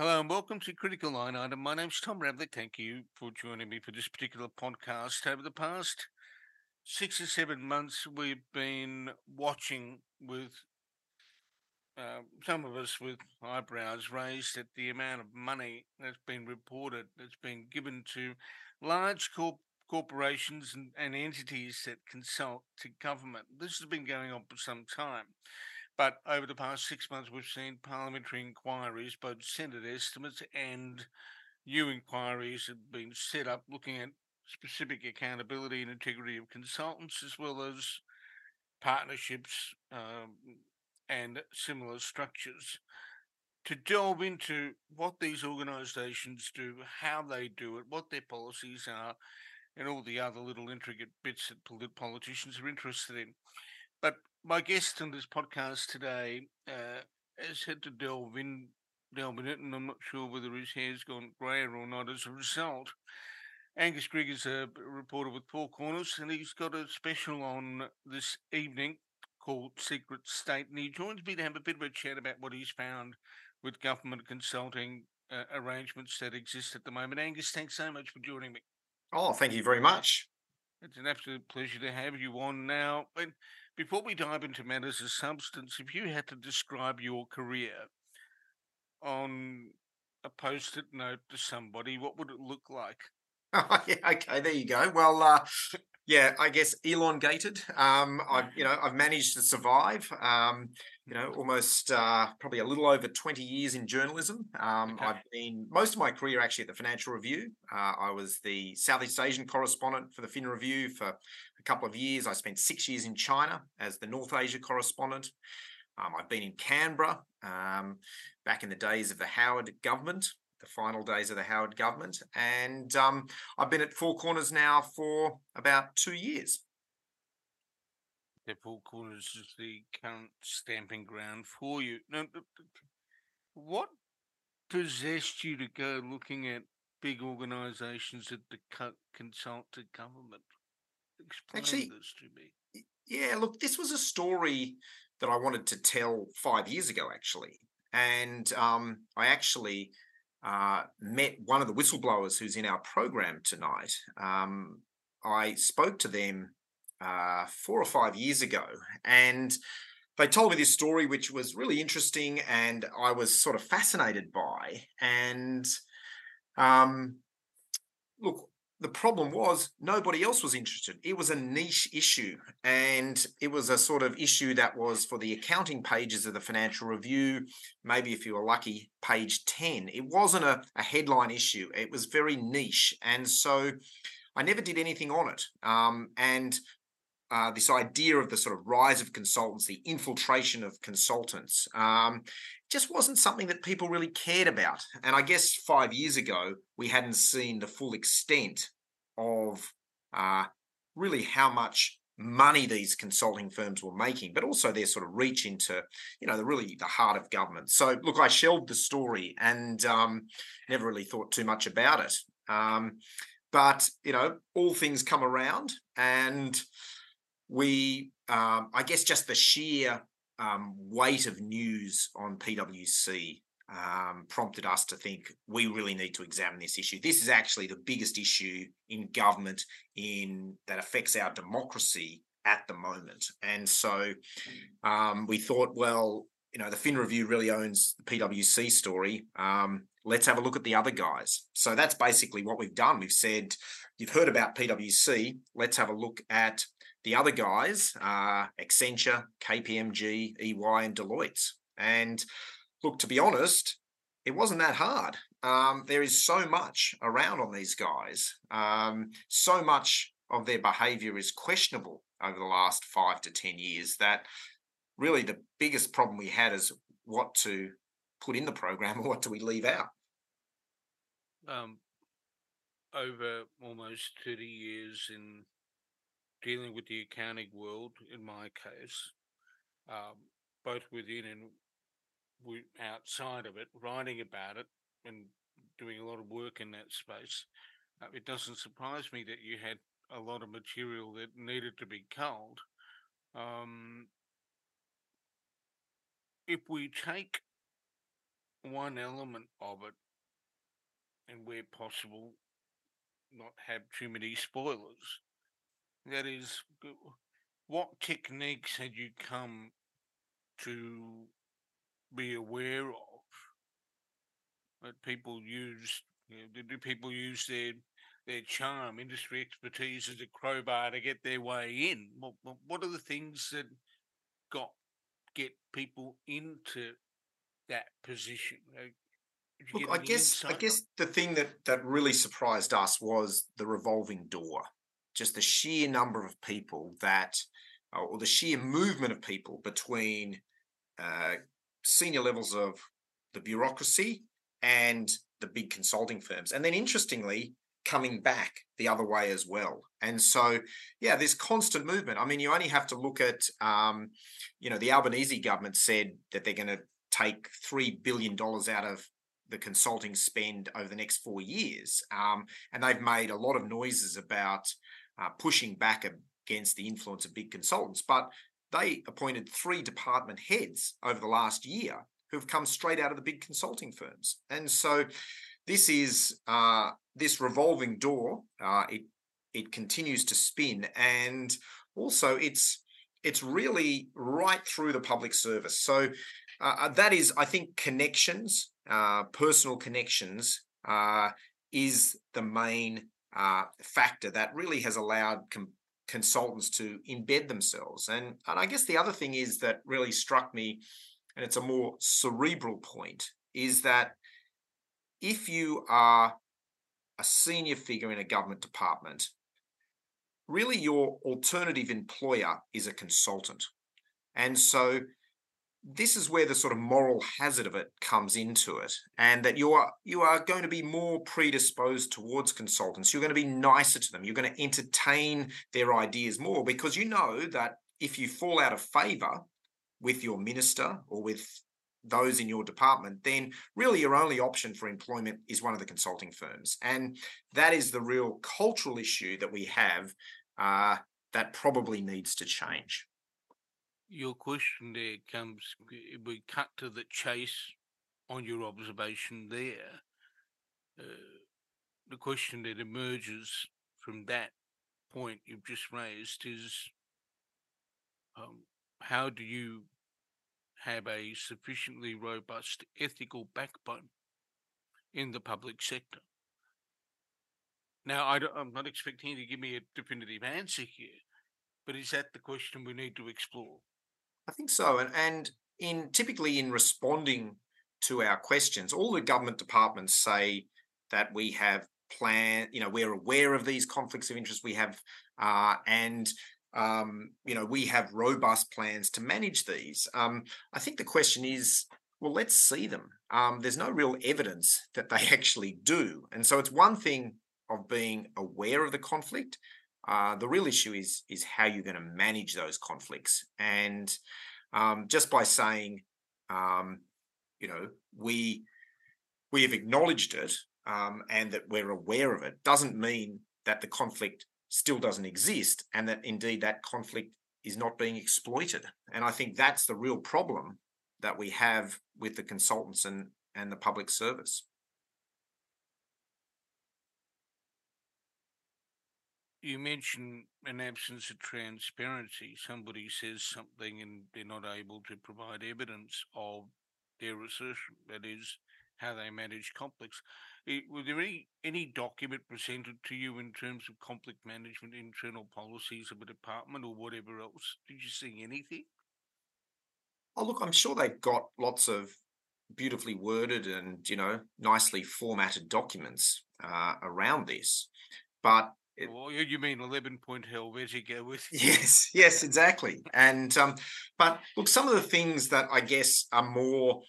Hello and welcome to Critical Line Item. My name's Tom Ravlic. Thank you for joining me for this particular podcast. Over the past six or seven months, we've been watching with uh, some of us with eyebrows raised at the amount of money that's been reported that's been given to large corp- corporations and, and entities that consult to government. This has been going on for some time. But over the past six months, we've seen parliamentary inquiries, both Senate estimates and new inquiries have been set up looking at specific accountability and integrity of consultants, as well as partnerships um, and similar structures. To delve into what these organisations do, how they do it, what their policies are, and all the other little intricate bits that politicians are interested in. But my guest on this podcast today uh, has had to delve in, delve in it, and I'm not sure whether his hair's gone greyer or not as a result. Angus Grigg is a reporter with Four Corners, and he's got a special on this evening called Secret State, and he joins me to have a bit of a chat about what he's found with government consulting uh, arrangements that exist at the moment. Angus, thanks so much for joining me. Oh, thank you very much. It's an absolute pleasure to have you on now. And before we dive into matters of substance, if you had to describe your career on a post it note to somebody, what would it look like? Oh, yeah, okay, there you go. Well, uh, yeah, I guess elongated. Um, I've you know I've managed to survive. Um, you know, almost uh, probably a little over twenty years in journalism. Um, okay. I've been most of my career actually at the Financial Review. Uh, I was the Southeast Asian correspondent for the Fin Review for a couple of years. I spent six years in China as the North Asia correspondent. Um, I've been in Canberra um, back in the days of the Howard government the final days of the Howard government. And um, I've been at Four Corners now for about two years. The Four Corners is the current stamping ground for you. Now, what possessed you to go looking at big organisations that consult to government? Explain Actually, this to me. Yeah, look, this was a story that I wanted to tell five years ago, actually. And um, I actually uh, met one of the whistleblowers who's in our program tonight. Um, I spoke to them uh, four or five years ago, and they told me this story, which was really interesting, and I was sort of fascinated by. And um, look, the problem was nobody else was interested. It was a niche issue, and it was a sort of issue that was for the accounting pages of the Financial Review. Maybe if you were lucky, page 10. It wasn't a, a headline issue, it was very niche. And so I never did anything on it. Um, and uh, this idea of the sort of rise of consultants, the infiltration of consultants, um, just wasn't something that people really cared about. And I guess five years ago, we hadn't seen the full extent of uh, really how much money these consulting firms were making, but also their sort of reach into, you know, the really the heart of government. So look, I shelved the story and um, never really thought too much about it. Um, but you know, all things come around, and we, um, I guess, just the sheer um, weight of news on PwC um, prompted us to think we really need to examine this issue. This is actually the biggest issue in government in that affects our democracy at the moment. And so um, we thought, well, you know, the Fin Review really owns the PwC story. Um, let's have a look at the other guys. So that's basically what we've done. We've said, you've heard about PwC. Let's have a look at the other guys are Accenture, KPMG, EY, and Deloitte. And look, to be honest, it wasn't that hard. Um, there is so much around on these guys. Um, so much of their behavior is questionable over the last five to 10 years that really the biggest problem we had is what to put in the program and what do we leave out. Um, over almost 30 years in dealing with the accounting world, in my case, um, both within and outside of it, writing about it and doing a lot of work in that space, uh, it doesn't surprise me that you had a lot of material that needed to be culled. Um, if we take one element of it, and where possible, not have too many spoilers. That is, what techniques had you come to be aware of that people use? You know, do people use their their charm, industry expertise as a crowbar to get their way in? What, what are the things that got get people into that position? Uh, Look, I guess I guess the thing that that really surprised us was the revolving door. Just the sheer number of people that, uh, or the sheer movement of people between uh, senior levels of the bureaucracy and the big consulting firms, and then interestingly, coming back the other way as well. And so, yeah, there's constant movement. I mean, you only have to look at, um, you know, the Albanese government said that they're going to take three billion dollars out of the consulting spend over the next four years, um, and they've made a lot of noises about uh, pushing back against the influence of big consultants. But they appointed three department heads over the last year who've come straight out of the big consulting firms, and so this is uh, this revolving door. Uh, it it continues to spin, and also it's it's really right through the public service. So uh, uh that is, I think, connections, uh, personal connections, uh, is the main Uh, factor that really has allowed. Com- consultants to embed themselves and and I guess the other thing is that really struck me and it's a more cerebral point is that if you are a senior figure in a government department, really your alternative employer is a consultant. And so this is where the sort of moral hazard of it comes into it and that you are you are going to be more predisposed towards consultants you're going to be nicer to them you're going to entertain their ideas more because you know that if you fall out of favor with your minister or with those in your department, then really your only option for employment is one of the consulting firms. And that is the real cultural issue that we have uh, that probably needs to change. Your question there comes, we cut to the chase on your observation there. Uh, the question that emerges from that point you've just raised is um, how do you have a sufficiently robust ethical backbone in the public sector. Now, I am not expecting you to give me a definitive answer here, but is that the question we need to explore? I think so. And, and in typically in responding to our questions, all the government departments say that we have plan, you know, we're aware of these conflicts of interest we have, uh, and um, you know, we have robust plans to manage these. Um, I think the question is, well, let's see them. Um, there's no real evidence that they actually do, and so it's one thing of being aware of the conflict. Uh, the real issue is is how you're going to manage those conflicts, and um, just by saying, um, you know, we we have acknowledged it um, and that we're aware of it doesn't mean that the conflict still doesn't exist and that indeed that conflict is not being exploited. And I think that's the real problem that we have with the consultants and, and the public service. You mentioned an absence of transparency. Somebody says something and they're not able to provide evidence of their assertion. That is how they manage conflicts. It, were there any, any document presented to you in terms of conflict management, internal policies of a department, or whatever else? Did you see anything? Oh, look, I'm sure they've got lots of beautifully worded and you know nicely formatted documents uh, around this, but it, well, you mean eleven point Hill? Where'd you go with? Yes, yes, exactly. And um, but look, some of the things that I guess are more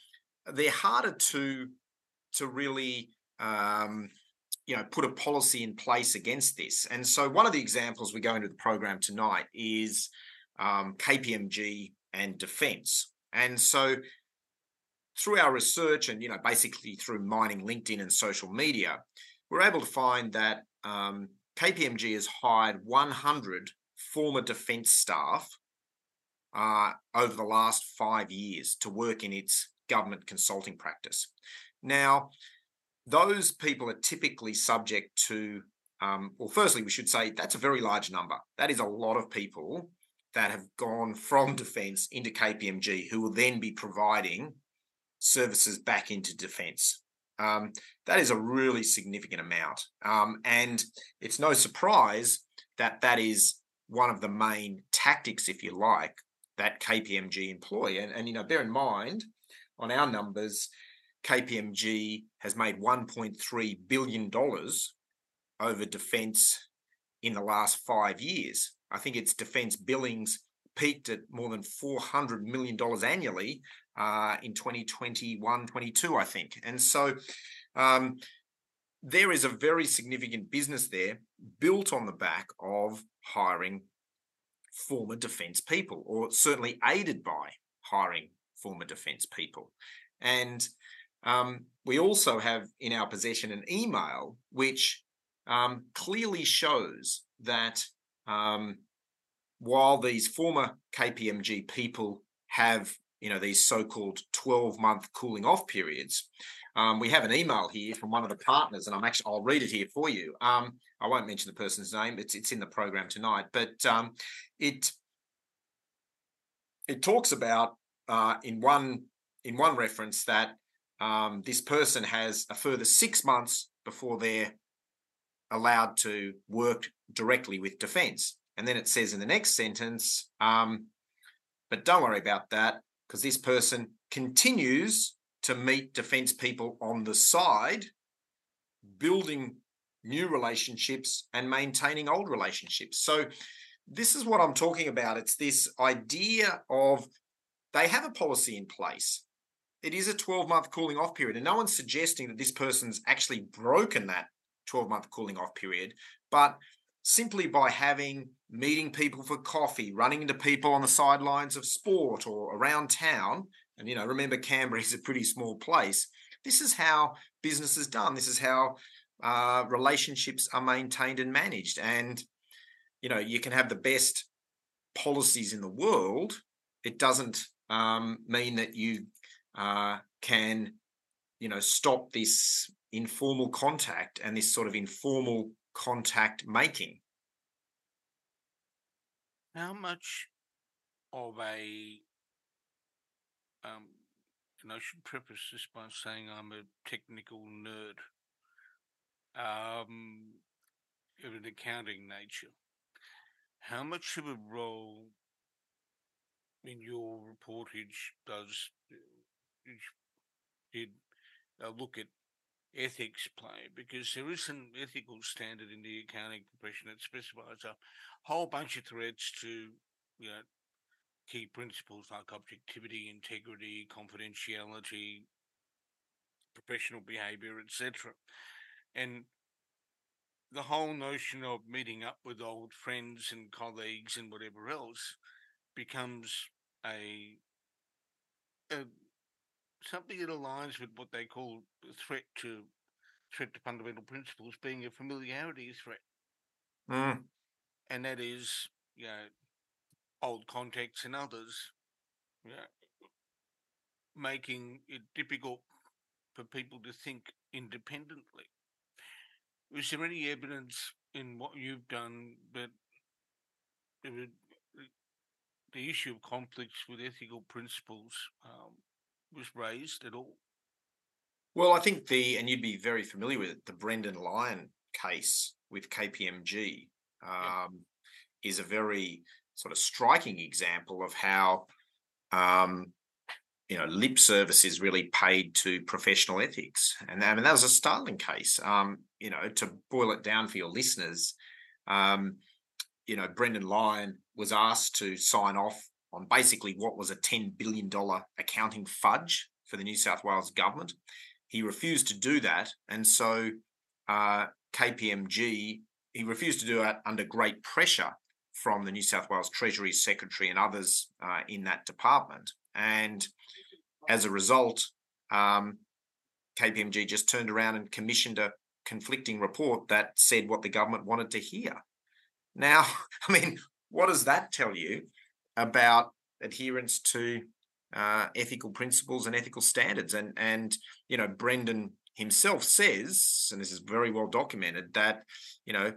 they're harder to to really um, you know put a policy in place against this. And so one of the examples we go into the program tonight is um, KPMG and defence. And so through our research and you know basically through mining LinkedIn and social media, we're able to find that um, KPMG has hired 100 former defence staff uh, over the last five years to work in its government consulting practice. Now, those people are typically subject to, um, well, firstly, we should say that's a very large number. That is a lot of people that have gone from defence into KPMG who will then be providing services back into defence. Um, that is a really significant amount. Um, and it's no surprise that that is one of the main tactics, if you like, that KPMG employ. And, and you know, bear in mind, on our numbers, KPMG has made $1.3 billion over defence in the last five years. I think its defence billings peaked at more than $400 million annually uh, in 2021 22, I think. And so um, there is a very significant business there built on the back of hiring former defence people, or certainly aided by hiring former defence people. And um, we also have in our possession an email which um, clearly shows that um, while these former KPMG people have, you know, these so-called 12-month cooling off periods, um, we have an email here from one of the partners, and I'm actually I'll read it here for you. Um, I won't mention the person's name; it's it's in the program tonight, but um, it it talks about uh, in one in one reference that um, this person has a further six months before they're allowed to work directly with defence. And then it says in the next sentence, um, but don't worry about that because this person continues to meet defence people on the side, building new relationships and maintaining old relationships. So, this is what I'm talking about. It's this idea of they have a policy in place it is a 12 month cooling off period. And no one's suggesting that this person's actually broken that 12 month cooling off period, but simply by having meeting people for coffee, running into people on the sidelines of sport or around town. And, you know, remember, Canberra is a pretty small place. This is how business is done. This is how uh, relationships are maintained and managed. And, you know, you can have the best policies in the world. It doesn't um, mean that you uh, can, you know, stop this informal contact and this sort of informal contact making. How much of a um, and I should preface this by saying I'm a technical nerd um, of an accounting nature. How much of a role in your reportage does did uh, look at ethics play because there is an ethical standard in the accounting profession that specifies a whole bunch of threats to you know key principles like objectivity, integrity, confidentiality, professional behavior, etc. And the whole notion of meeting up with old friends and colleagues and whatever else becomes a, a something that aligns with what they call threat to threat to fundamental principles being a familiarity threat. Mm. And that is, you know, old contacts and others, you know, making it difficult for people to think independently. Is there any evidence in what you've done that the issue of conflicts with ethical principles um, was raised at all? Well, I think the, and you'd be very familiar with it, the Brendan Lyon case with KPMG um, is a very sort of striking example of how, um, you know, lip service is really paid to professional ethics. And I mean, that was a startling case. Um, you know, to boil it down for your listeners, um, you know, Brendan Lyon was asked to sign off on basically what was a $10 billion accounting fudge for the New South Wales government. He refused to do that. And so uh, KPMG, he refused to do it under great pressure from the New South Wales Treasury Secretary and others uh, in that department. And as a result, um, KPMG just turned around and commissioned a conflicting report that said what the government wanted to hear. Now, I mean, what does that tell you? About adherence to uh, ethical principles and ethical standards. And and you know, Brendan himself says, and this is very well documented, that you know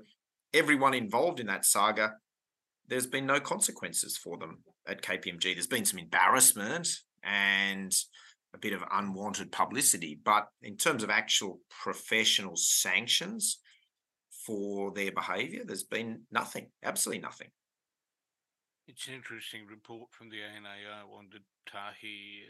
everyone involved in that saga, there's been no consequences for them at KPMG. There's been some embarrassment and a bit of unwanted publicity, but in terms of actual professional sanctions for their behaviour, there's been nothing, absolutely nothing. It's an interesting report from the ANAR on the Tahi.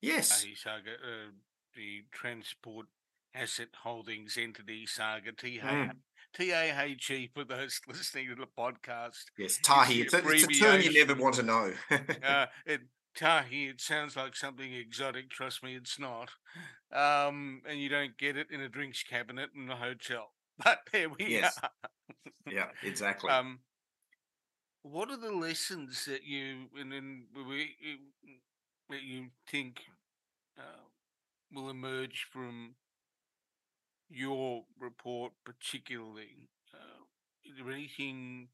Yes. Tahi saga, uh, the Transport Asset Holdings Entity Saga, TAH, TAHE, for those listening to the podcast. Yes, Tahi. It's, a, it's a term you never want to know. uh, it, Tahi, it sounds like something exotic. Trust me, it's not. Um, and you don't get it in a drinks cabinet in a hotel. But there we yes. are. yeah, exactly. Um, what are the lessons that you and then we that you think uh, will emerge from your report, particularly? Uh, is there anything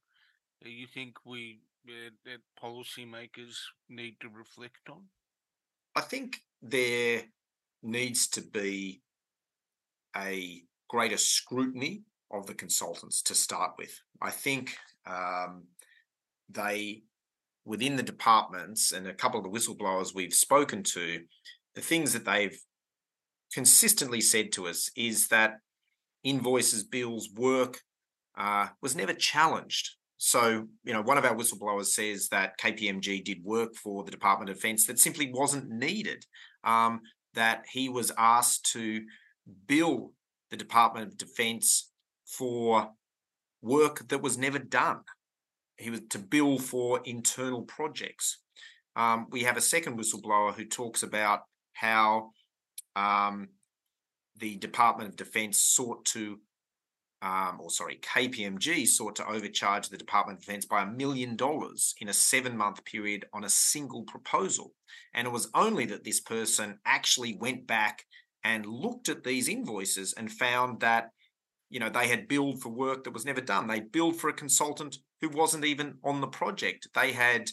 that you think we uh, that policymakers need to reflect on? I think there needs to be a greater scrutiny of the consultants to start with. I think um, they within the departments and a couple of the whistleblowers we've spoken to, the things that they've consistently said to us is that invoices, bills, work uh, was never challenged. So, you know, one of our whistleblowers says that KPMG did work for the Department of Defense that simply wasn't needed, um, that he was asked to bill the Department of Defense for work that was never done he was to bill for internal projects. Um, we have a second whistleblower who talks about how um, the Department of Defense sought to, um, or sorry, KPMG sought to overcharge the Department of Defense by a million dollars in a seven month period on a single proposal. And it was only that this person actually went back and looked at these invoices and found that you know they had billed for work that was never done they billed for a consultant who wasn't even on the project. They had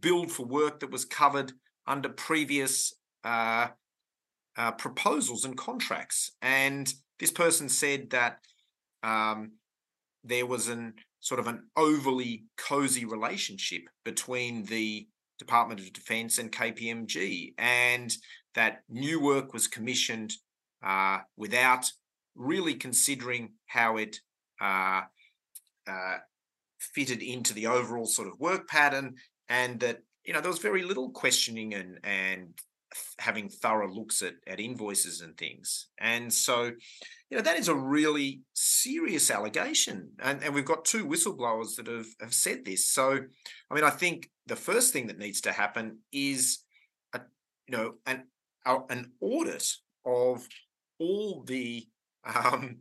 billed for work that was covered under previous uh, uh, proposals and contracts. And this person said that um, there was an sort of an overly cozy relationship between the Department of Defense and KPMG, and that new work was commissioned uh, without really considering how it uh, uh, fitted into the overall sort of work pattern, and that you know there was very little questioning and and having thorough looks at at invoices and things, and so you know that is a really serious allegation, and and we've got two whistleblowers that have have said this. So I mean, I think the first thing that needs to happen is a you know an an audit of all the um,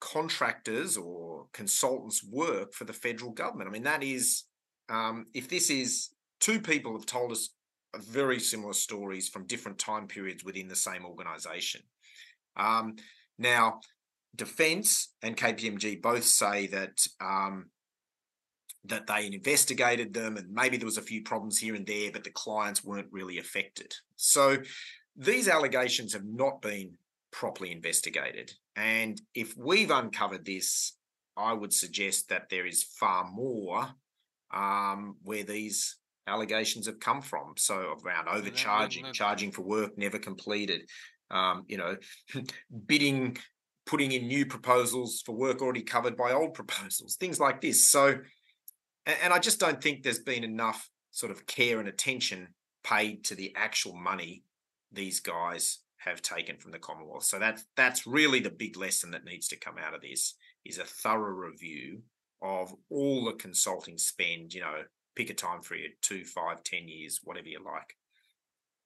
contractors or consultants work for the federal government. I mean, that is, um, if this is two people have told us very similar stories from different time periods within the same organization. Um, now, Defense and KPMG both say that um, that they investigated them and maybe there was a few problems here and there, but the clients weren't really affected. So these allegations have not been properly investigated. And if we've uncovered this, I would suggest that there is far more um, where these allegations have come from. So around overcharging, charging for work never completed, um, you know, bidding, putting in new proposals for work already covered by old proposals, things like this. So, and I just don't think there's been enough sort of care and attention paid to the actual money these guys have taken from the Commonwealth. So that's that's really the big lesson that needs to come out of this is a thorough review of all the consulting spend. You know, pick a time for you, two, five, ten years, whatever you like,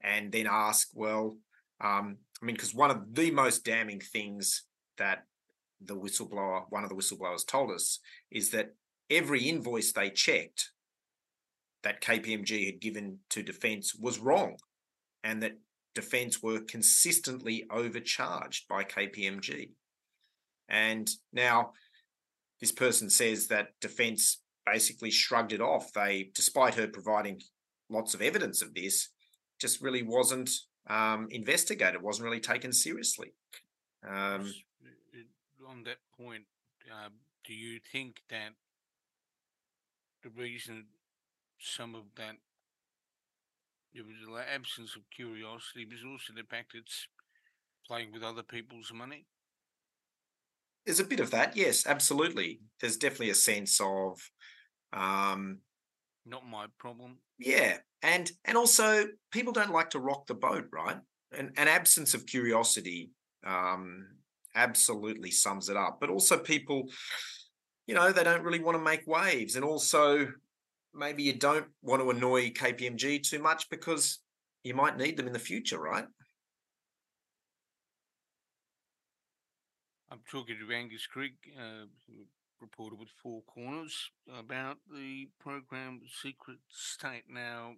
and then ask, well, um, I mean, because one of the most damning things that the whistleblower, one of the whistleblowers, told us is that every invoice they checked that KPMG had given to defence was wrong, and that defence were consistently overcharged by KPMG. And now this person says that defence basically shrugged it off. They, despite her providing lots of evidence of this, just really wasn't um, investigated, wasn't really taken seriously. Um, uh, on that point, uh, do you think that the reason some of that there was an absence of curiosity was also the fact it's playing with other people's money? there's a bit of that, yes, absolutely. There's definitely a sense of, um, Not my problem. yeah, and and also people don't like to rock the boat, right? An an absence of curiosity um, absolutely sums it up. But also people, you know, they don't really want to make waves, and also maybe you don't want to annoy KPMG too much because you might need them in the future, right? I'm talking to Angus Grigg, uh, reporter with Four Corners, about the program Secret State. Now,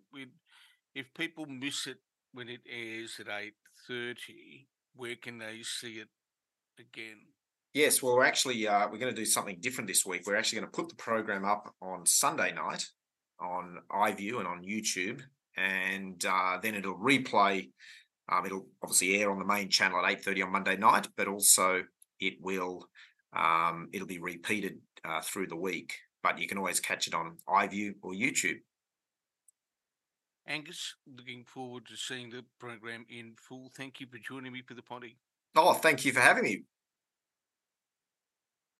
if people miss it when it airs at eight thirty, where can they see it again? Yes, well, we're actually uh, we're going to do something different this week. We're actually going to put the program up on Sunday night on iView and on YouTube, and uh, then it'll replay. Um, it'll obviously air on the main channel at eight thirty on Monday night, but also it will um, it'll be repeated uh, through the week. But you can always catch it on iView or YouTube. Angus, looking forward to seeing the program in full. Thank you for joining me for the potty. Oh, thank you for having me.